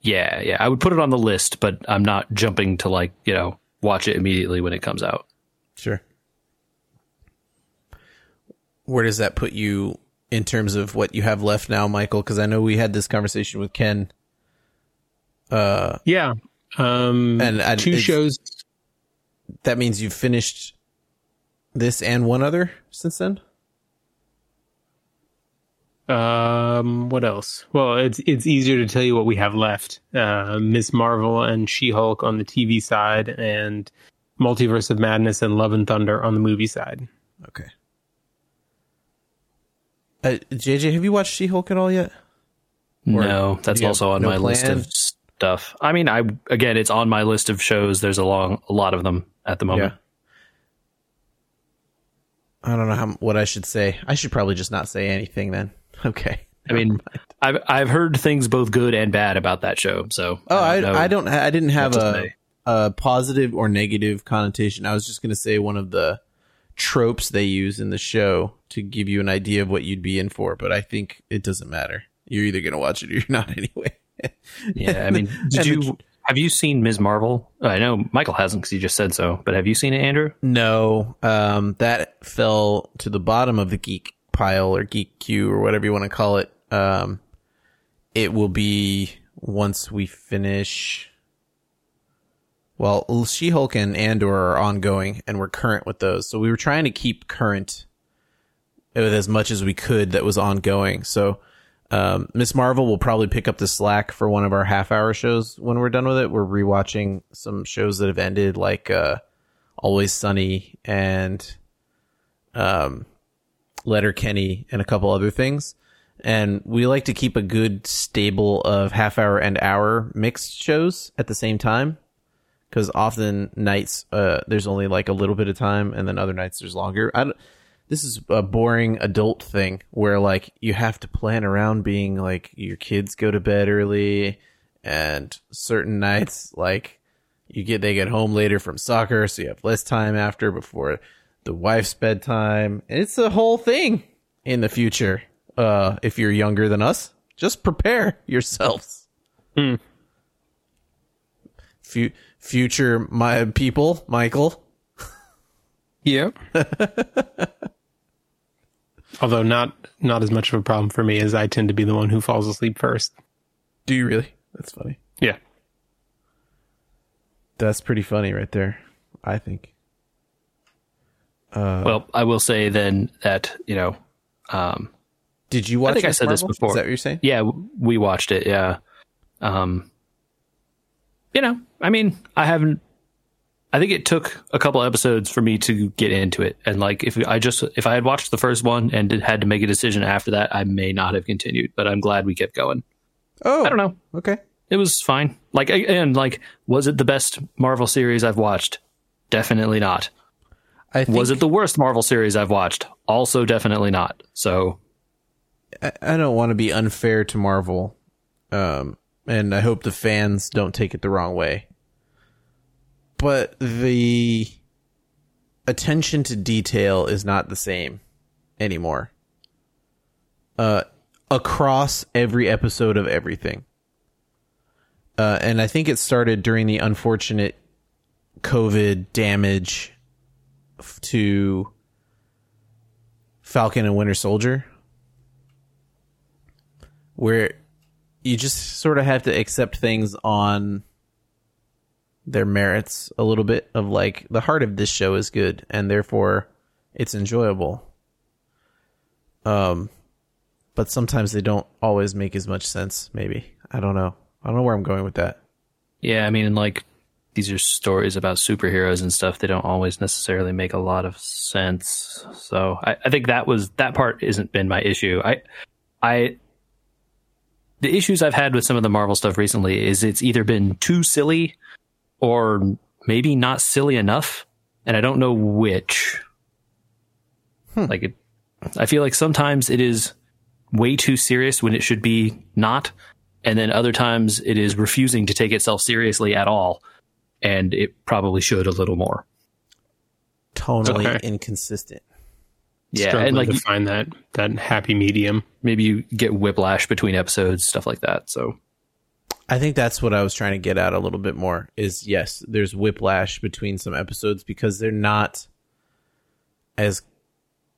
Yeah, yeah, I would put it on the list, but I'm not jumping to like, you know, watch it immediately when it comes out. Sure. Where does that put you in terms of what you have left now, Michael? Because I know we had this conversation with Ken. Yeah. Um, And I- two shows. That means you've finished this and one other since then. Um, what else? Well, it's it's easier to tell you what we have left. Uh, Ms. Marvel and She Hulk on the TV side, and Multiverse of Madness and Love and Thunder on the movie side. Okay. Uh, JJ, have you watched She-Hulk at all yet? no, that's also on no my list of stuff. I mean, I again, it's on my list of shows. There's a long a lot of them at the moment. I don't know how what I should say. I should probably just not say anything then. Okay. I mean, I've I've heard things both good and bad about that show. So Oh, I, don't know. I don't. I didn't have a a positive or negative connotation. I was just going to say one of the tropes they use in the show to give you an idea of what you'd be in for. But I think it doesn't matter. You're either going to watch it or you're not anyway. Yeah, I mean, did And the- you have you seen Ms. Marvel? I know Michael hasn't because he just said so, but have you seen it, Andrew? No, um, that fell to the bottom of the geek pile or geek queue or whatever you want to call it. Um, it will be once we finish. Well, She-Hulk and Andor are ongoing, and we're current with those. So we were trying to keep current with as much as we could that was ongoing. So um, Ms. Marvel will probably pick up the slack for one of our half-hour shows when we're done with it. We're rewatching some shows that have ended, like uh, Always Sunny and um, Letterkenny and a couple other things. And we like to keep a good stable of half hour and hour mixed shows at the same time. Cause often nights, uh, there's only like a little bit of time and then other nights there's longer. I don't, this is a boring adult thing where like you have to plan around being like your kids go to bed early and certain nights like you get they get home later from soccer so you have less time after before the wife's bedtime it's a whole thing in the future uh if you're younger than us just prepare yourselves Hmm. Fu- future my people michael Yep. Although not not as much of a problem for me as I tend to be the one who falls asleep first. do you really that's funny Yeah. that's pretty funny right there i think uh well, I will say then that you know, um, did you watch I think I said this before. is that what you're saying yeah, we watched it. Yeah, um, you know, I mean, I haven't. I think it took a couple episodes for me to get into it, and like if I just if I had watched the first one and had to make a decision after that, I may not have continued. But I'm glad we kept going. oh I don't know. okay It was fine. Like and like, was it the best Marvel series I've watched? Definitely not. I think Was it the worst Marvel series I've watched? Also, definitely not. So I, I don't want to be unfair to Marvel, um, and I hope the fans don't take it the wrong way. But the attention to detail is not the same anymore. Uh, across every episode of everything. Uh, and I think it started during the unfortunate COVID damage f- to Falcon and Winter Soldier where you just sort of have to accept things on their merits a little bit of like the heart of this show is good and therefore it's enjoyable. Um, but sometimes they don't always make as much sense. Maybe I don't know. I don't know where I'm going with that. Yeah, I mean, like these are stories about superheroes and stuff. They don't always necessarily make a lot of sense. So I, I think that was that part isn't been my issue. I, I, the issues I've had with some of the Marvel stuff recently is it's either been too silly or maybe not silly enough, and I don't know which. Hmm. Like, it, I feel like sometimes it is way too serious when it should be not, and then other times it is refusing to take itself seriously at all, and it probably should a little more. Tonally Okay. inconsistent. Yeah, Struggling and like to find that that happy medium. maybe you get whiplash between episodes, stuff like that. So I think that's what I was trying to get at a little bit more is yes, there's whiplash between some episodes because they're not as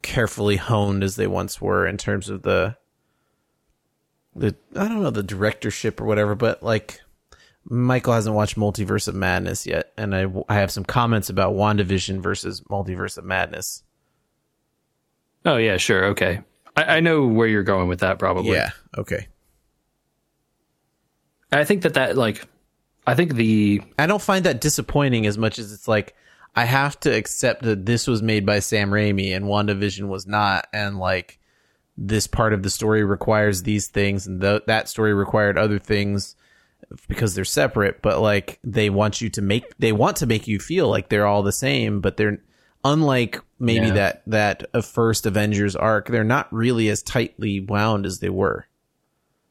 carefully honed as they once were in terms of the the I don't know the directorship or whatever, but like Michael hasn't watched Multiverse of Madness yet, and I I have some comments about WandaVision versus Multiverse of Madness. Oh yeah, sure, okay. I, I know where you're going with that. Probably. Yeah, okay. I think that that like, I think the I don't find that disappointing as much as it's like I have to accept that this was made by Sam Raimi and WandaVision was not, and like this part of the story requires these things, and th- that story required other things because they're separate. But like they want you to make they want to make you feel like they're all the same, but they're unlike maybe Yeah. that that uh, first Avengers arc. They're not really as tightly wound as they were.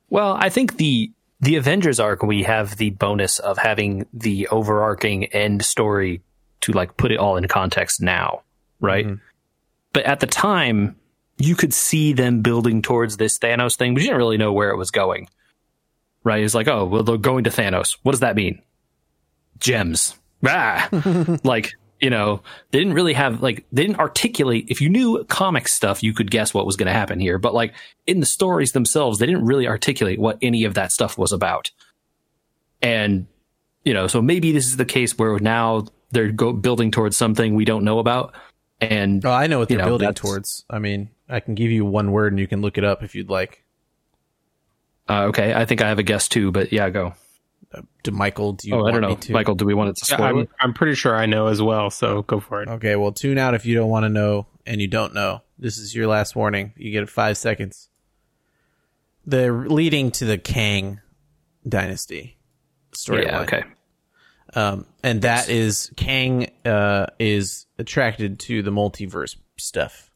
well, I think the the Avengers arc we have the bonus of having the overarching end story to like put it all in context now, right? But at the time, you could see them building towards this Thanos thing, but you didn't really know where it was going. Right? It's like, oh, well, they're going to Thanos. What does that mean? Gems. Ah, like you know, they didn't really have like they didn't articulate. If you knew comic stuff, you could guess what was going to happen here. But like in the stories themselves, they didn't really articulate what any of that stuff was about. And you know, so maybe this is the case where now they're go- building towards something we don't know about. And Oh, I know what they're know, building towards. I mean, I can give you one word and you can look it up if you'd like. Uh, okay, I think I have a guess too. But yeah, go. To Michael, do you Oh, I don't me know, to? Michael. Do we want it to spoil I'm it? I'm pretty sure I know as well, so go for it. Okay, well, tune out if you don't want to know and you don't know. This is your last warning. You get five seconds. The leading to the Kang dynasty storyline. Yeah. Okay. Um, and that is Kang uh, is attracted to the multiverse stuff.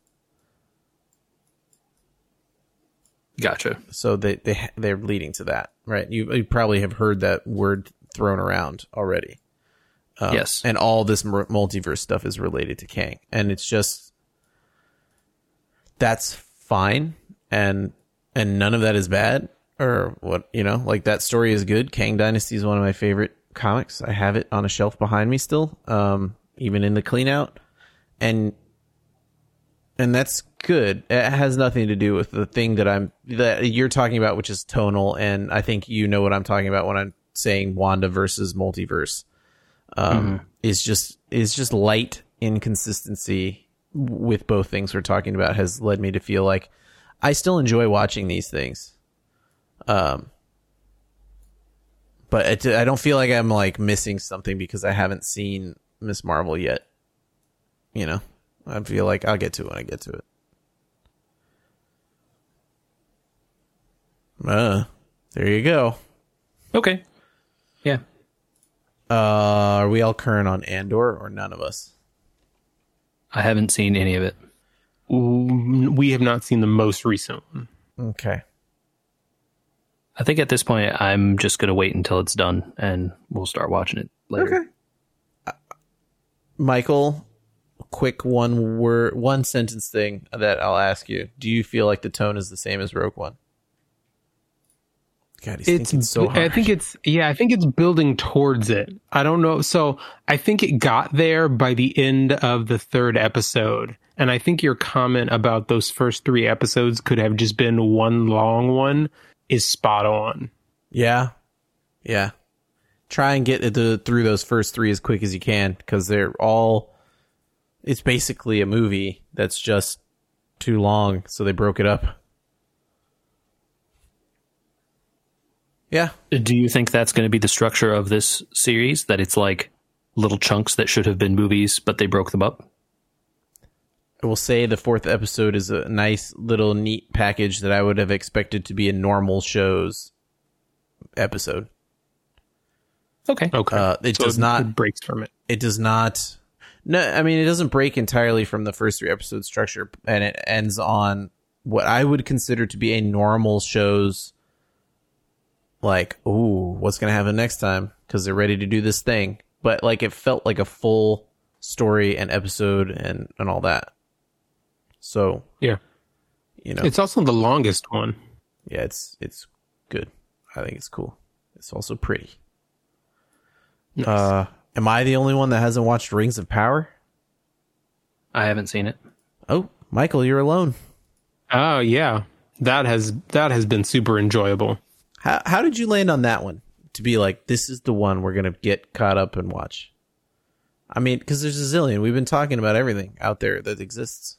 Gotcha. So they they they're leading to that, right? You, you probably have heard that word thrown around already. yes. and all this multiverse stuff is related to Kang, and it's just that's fine, and and none of that is bad or what you know, like that story is good. Kang Dynasty is one of my favorite comics. I have it on a shelf behind me still, um, even in the clean out, and and that's good. It has nothing to do with the thing that I'm that you're talking about, which is tonal, and I think you know what I'm talking about when I'm saying Wanda versus multiverse um, is just is just light inconsistency with both things we're talking about has led me to feel like I still enjoy watching these things. Um, but it, I don't feel like I'm like missing something because I haven't seen Ms. Marvel yet. You know, I feel like I'll get to it when I get to it. Uh, there you go. Okay. Yeah. Uh, are we all current on Andor or none of us? I haven't seen any of it. We have not seen the most recent one. Okay. I think at this point, I'm just going to wait until it's done and we'll start watching it later. Okay. Michael, quick one word, one sentence thing that I'll ask you. Do you feel like the tone is the same as Rogue One? God, he's It's thinking so hard. I think it's yeah, I think it's building towards it. I don't know. So I think it got there by the end of the third episode. And I think your comment about those first three episodes could have just been one long one is spot on. yeah, yeah. try and get the, through those first three as quick as you can because they're all. It's basically a movie that's just too long, so they broke it up. Yeah, Do you think that's going to be the structure of this series? That it's like little chunks that should have been movies, but they broke them up? I will say the fourth episode is a nice little neat package that I would have expected to be a normal show's episode. Okay. Okay. Uh, it So does not- it breaks from it. It does not. No, I mean it doesn't break entirely from the first three episode structure, and it ends on what I would consider to be a normal show's like, ooh, what's gonna happen next time? Because they're ready to do this thing. But like, it felt like a full story and episode and and all that. So Yeah. you know, It's also the longest one. yeah, it's it's good. I think it's cool. It's also pretty. Uh, am I the only one that hasn't watched Rings of Power? I haven't seen it. Oh, Michael, you're alone. Oh yeah. That has that has been super enjoyable. How how did you land on that one to be like this is the one we're gonna get caught up and watch? I mean, because there's a zillion. We've been talking about everything out there that exists.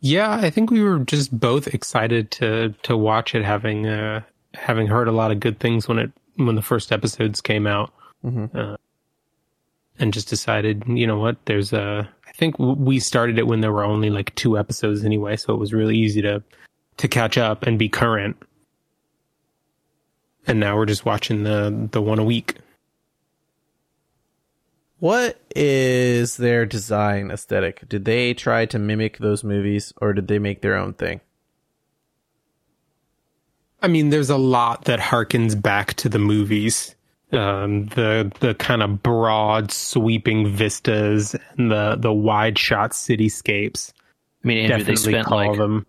Yeah, I think we were just both excited to to watch it, having uh, having heard a lot of good things when it when the first episodes came out, uh, and just decided, you know what? There's a. I think we started it when there were only like two episodes anyway, so it was really easy to to catch up and be current. And now we're just watching the the one a week. What is their design aesthetic? Did they try to mimic those movies, or did they make their own thing? I mean, there's a lot that harkens back to the movies. Um, the the kind of broad, sweeping vistas and the the wide shot cityscapes. I mean, Andrew, they spent like them.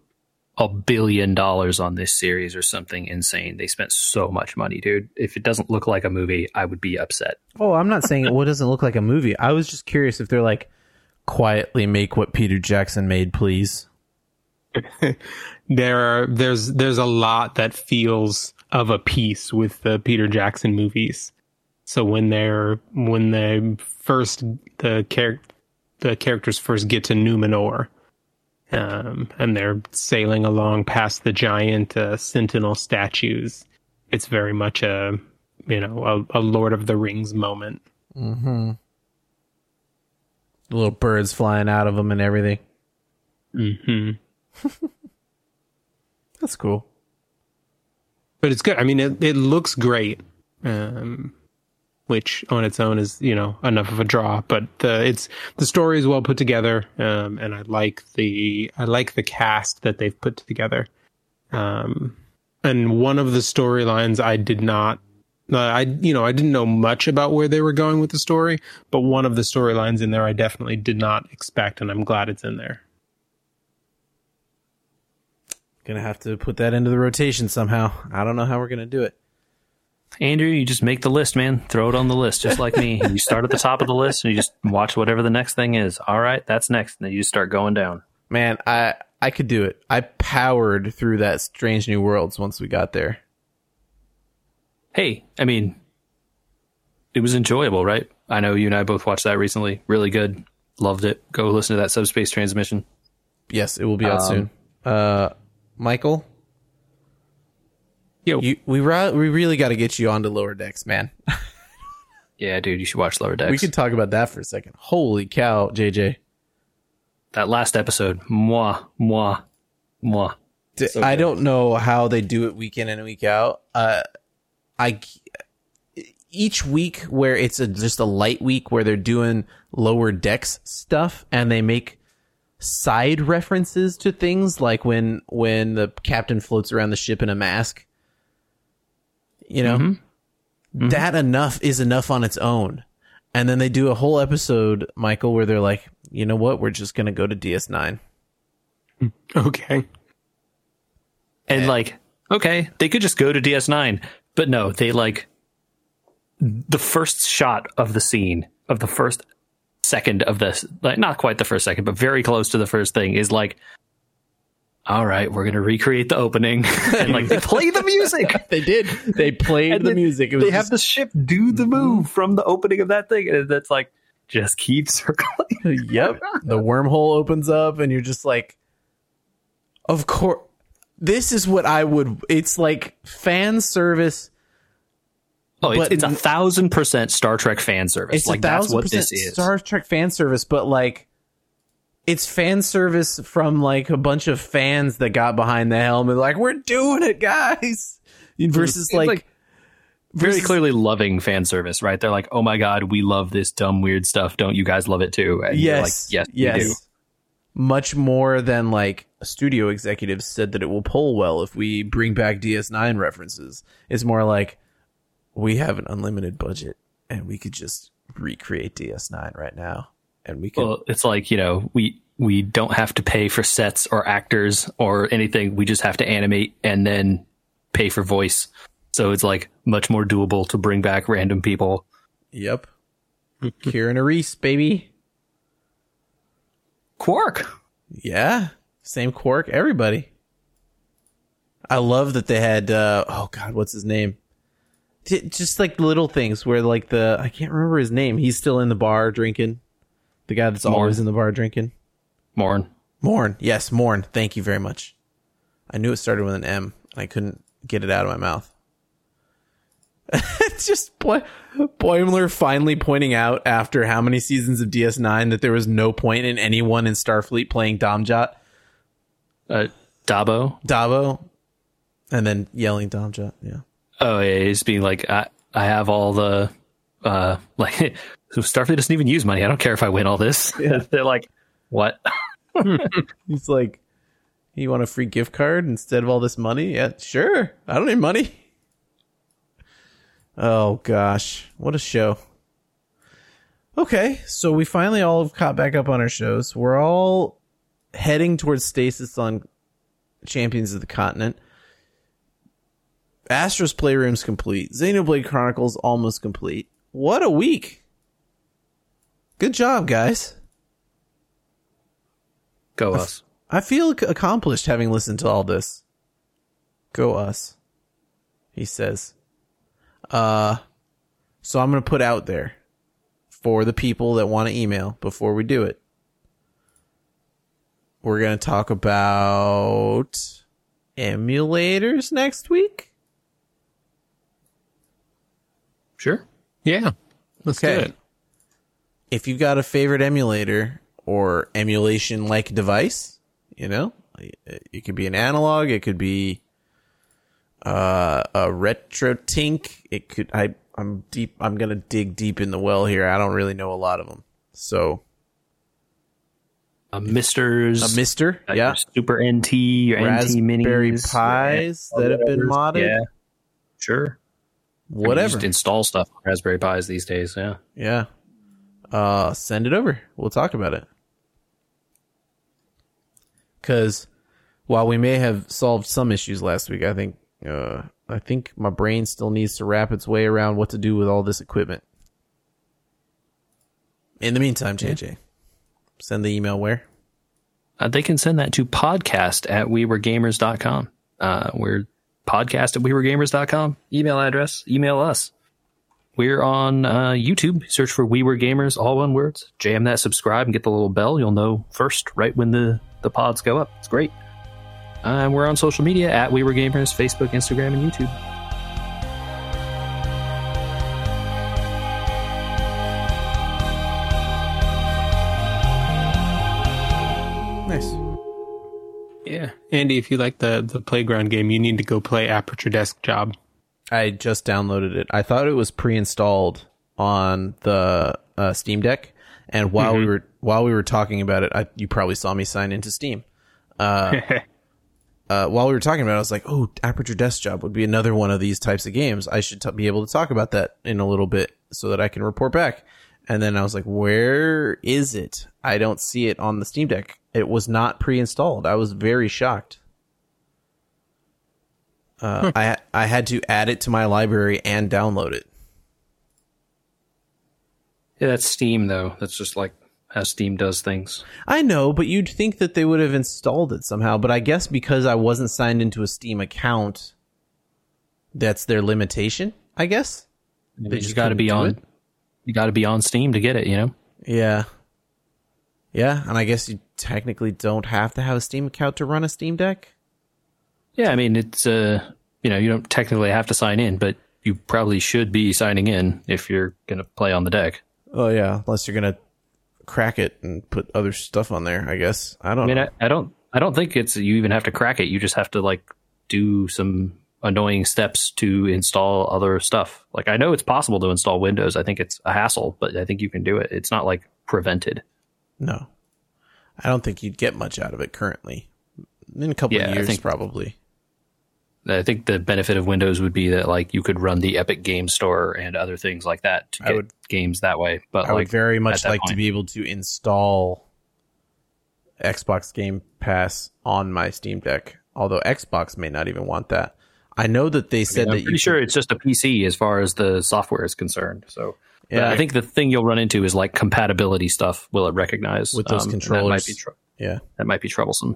a billion dollars on this series or something insane. They spent so much money, dude. If it doesn't look like a movie, I would be upset. Oh, I'm not saying it doesn't look like a movie. I was just curious if they're like quietly make what Peter Jackson made, please. There are there's there's a lot that feels of a piece with the Peter Jackson movies. So when they're when they first the char- the characters first get to Numenor, um, and they're sailing along past the giant uh, sentinel statues, it's very much a you know a, a Lord of the Rings moment. Mm-hmm. The little birds flying out of them and everything. Mm hmm That's cool. But it's good. I mean, it it looks great, um, which on its own is you know enough of a draw. But the it's the story is well put together, um, and I like the I like the cast that they've put together. Um, and one of the storylines I did not. Uh, I you know I didn't know much about where they were going with the story, but one of the storylines in there I definitely did not expect, and I'm glad it's in there. Gonna have to put that into the rotation somehow. I don't know how we're gonna do it. Andrew, you just make the list, man. Throw it on the list, just like me. You start at the top of the list and you just watch whatever the next thing is. All right, that's next. And then you just start going down. Man, I I could do it. I powered through that Strange New Worlds once we got there. Hey, I mean, it was enjoyable, right? I know you and I both watched that recently. Really good. Loved it. Go listen to that subspace transmission. Yes, it will be out Um, soon. Uh, Michael, Yo. you we ra- we really got to get you onto Lower Decks, man. Yeah, dude, you should watch Lower Decks. We could talk about that for a second. Holy cow, JJ! that last episode, moi, moi, moi. D- So I don't know how they do it week in and week out. Uh, I each week where it's a, just a light week where they're doing lower decks stuff and they make side references to things like when when the captain floats around the ship in a mask. You know, mm-hmm. Mm-hmm. that enough is enough on its own. And then they do a whole episode, Michael, where they're like, you know what? We're just gonna go to DS9. Okay. And eh. like, okay, they could just go to DS9, but no, they like the first shot of the scene of the first second of this, like not quite the first second, but very close to the first thing is like all right, we're gonna recreate the opening, and like they play the music. They did. They played And the music. It was they have the ship do the mm-hmm. move from the opening of that thing, and that's like just keep circling. yep. The wormhole opens up, and you're just like, of course. This is what I would. It's like fan service. Oh, it's, it's a thousand percent Star Trek fan service. It's like a that's thousand what percent this is. Star Trek fan service, but like, it's fan service from like a bunch of fans that got behind the helm and like, we're doing it, guys. Versus like, like Very versus- clearly loving fan service, right? They're like, "Oh my god, we love this dumb weird stuff. Don't you guys love it too?" And yes, like, yes, yes. we do. Much more than like studio executives said that it will pull well if we bring back DS9 references. It's more like we have an unlimited budget and we could just recreate DS9 right now, and we could. Well, it's like you know, we we don't have to pay for sets or actors or anything. We just have to animate and then pay for voice. So it's like much more doable to bring back random people. yep. Kira Nerys, baby. Quark. Yeah, same Quark. Everybody. I love that they had. uh Oh God, what's his name? J- Just like little things where like the I can't remember his name. He's still in the bar drinking. The guy that's Morn. always in the bar drinking. Morn. Morn. Yes, Morn. Thank you very much. I knew it started with an M. I couldn't get it out of my mouth. it's just Boy- Boimler finally pointing out after how many seasons of DS9 that there was no point in anyone in Starfleet playing Domjot. Uh, Dabo. Dabo, and then yelling Domjot. Yeah. Oh yeah, he's being like, I I have all the uh like so Starfleet doesn't even use money. I don't care if I win all this. They're like, what? He's like, "You want a free gift card instead of all this money?" Yeah, sure. I don't need money. Oh gosh, what a show. Okay, so we finally all have caught back up on our shows. We're all heading towards stasis on Champions of the Continent. Astro's Playroom's complete. Xenoblade Chronicles almost complete. What a week. Good job, guys. Go us. I feel accomplished having listened to all this. Go us, he says. Uh, so I'm going to put out there for the people that want to email before we do it. We're going to talk about emulators next week. Sure. Yeah. Let's Okay. do it. If you've got a favorite emulator or emulation like device, you know, it could be an analog, it could be uh, a RetroTINK. It could I I'm deep I'm going to dig deep in the well here. I don't really know a lot of them. So, Uh, MiSTers. a MiSTer, uh, yeah. Super NT, your NT Raspberry minis, Pis that have been modded. Yeah, sure. Whatever. just install stuff on Raspberry Pis these days. Yeah. Yeah. Uh, send it over. We'll talk about it. Because while we may have solved some issues last week, I think uh, I think my brain still needs to wrap its way around what to do with all this equipment. In the meantime, JJ, send the email where? Uh, they can send that to podcast at wewergamers.com. Uh, we're podcast at wewergamers.com. Email address, email us. We're on uh, YouTube. Search for We Were Gamers, all one words. Jam that subscribe and get the little bell. You'll know first right when the, the pods go up. It's great. Uh, we're on social media at We Were Gamers, Facebook, Instagram, and YouTube. Andy, if you like the, the playground game, you need to go play Aperture Desk Job. I just downloaded it. I thought it was pre-installed on the uh, Steam Deck, and while we were while we were talking about it, I, you probably saw me sign into Steam. Uh, while we were talking about it, I was like, "Oh, Aperture Desk Job would be another one of these types of games. I should t- be able to talk about that in a little bit so that I can report back." And then I was like, "Where is it? I don't see it on the Steam Deck. It was not pre-installed. I was very shocked." Uh, I I had to add it to my library and download it. Yeah, that's Steam, though. That's just like how Steam does things. I know, but you'd think that they would have installed it somehow. But I guess because I wasn't signed into a Steam account, that's their limitation. I guess. They just just got to be on. it? You got to be on Steam to get it. You know. Yeah. Yeah, and I guess you technically don't have to have a Steam account to run a Steam Deck. Yeah, I mean it's uh you know you don't technically have to sign in, but you probably should be signing in if you're gonna play on the deck. Oh yeah, unless you're gonna crack it and put other stuff on there. I guess I don't. I mean, know. I, I don't I don't think it's you even have to crack it. You just have to like do some annoying steps to install other stuff. Like I know it's possible to install Windows. I think it's a hassle, but I think you can do it. It's not like prevented. no, I don't think you'd get much out of it currently. In a couple Yeah, of years, I think- probably. I think the benefit of Windows would be that like you could run the Epic Game Store and other things like that to I get would- games that way. But I like would very much like to be able to install Xbox Game Pass on my Steam Deck. Although Xbox may not even want that. I know that they said that I'm that pretty you sure it's just a PC as far as the software is concerned. So Yeah. yeah, I think the thing you'll run into is like compatibility stuff. Will it recognize With those Um, controllers. That might be, tr- yeah, that might be troublesome.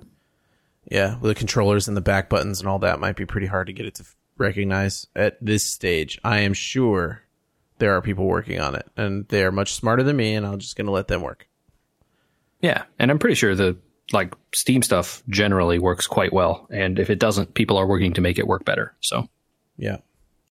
yeah, with the controllers and the back buttons and all that might be pretty hard to get it to f- recognize at this stage. I am sure there are people working on it, and they are much smarter than me, and I'm just going to let them work. Yeah, and I'm pretty sure the like Steam stuff generally works quite well. And if it doesn't, people are working to make it work better. So Yeah.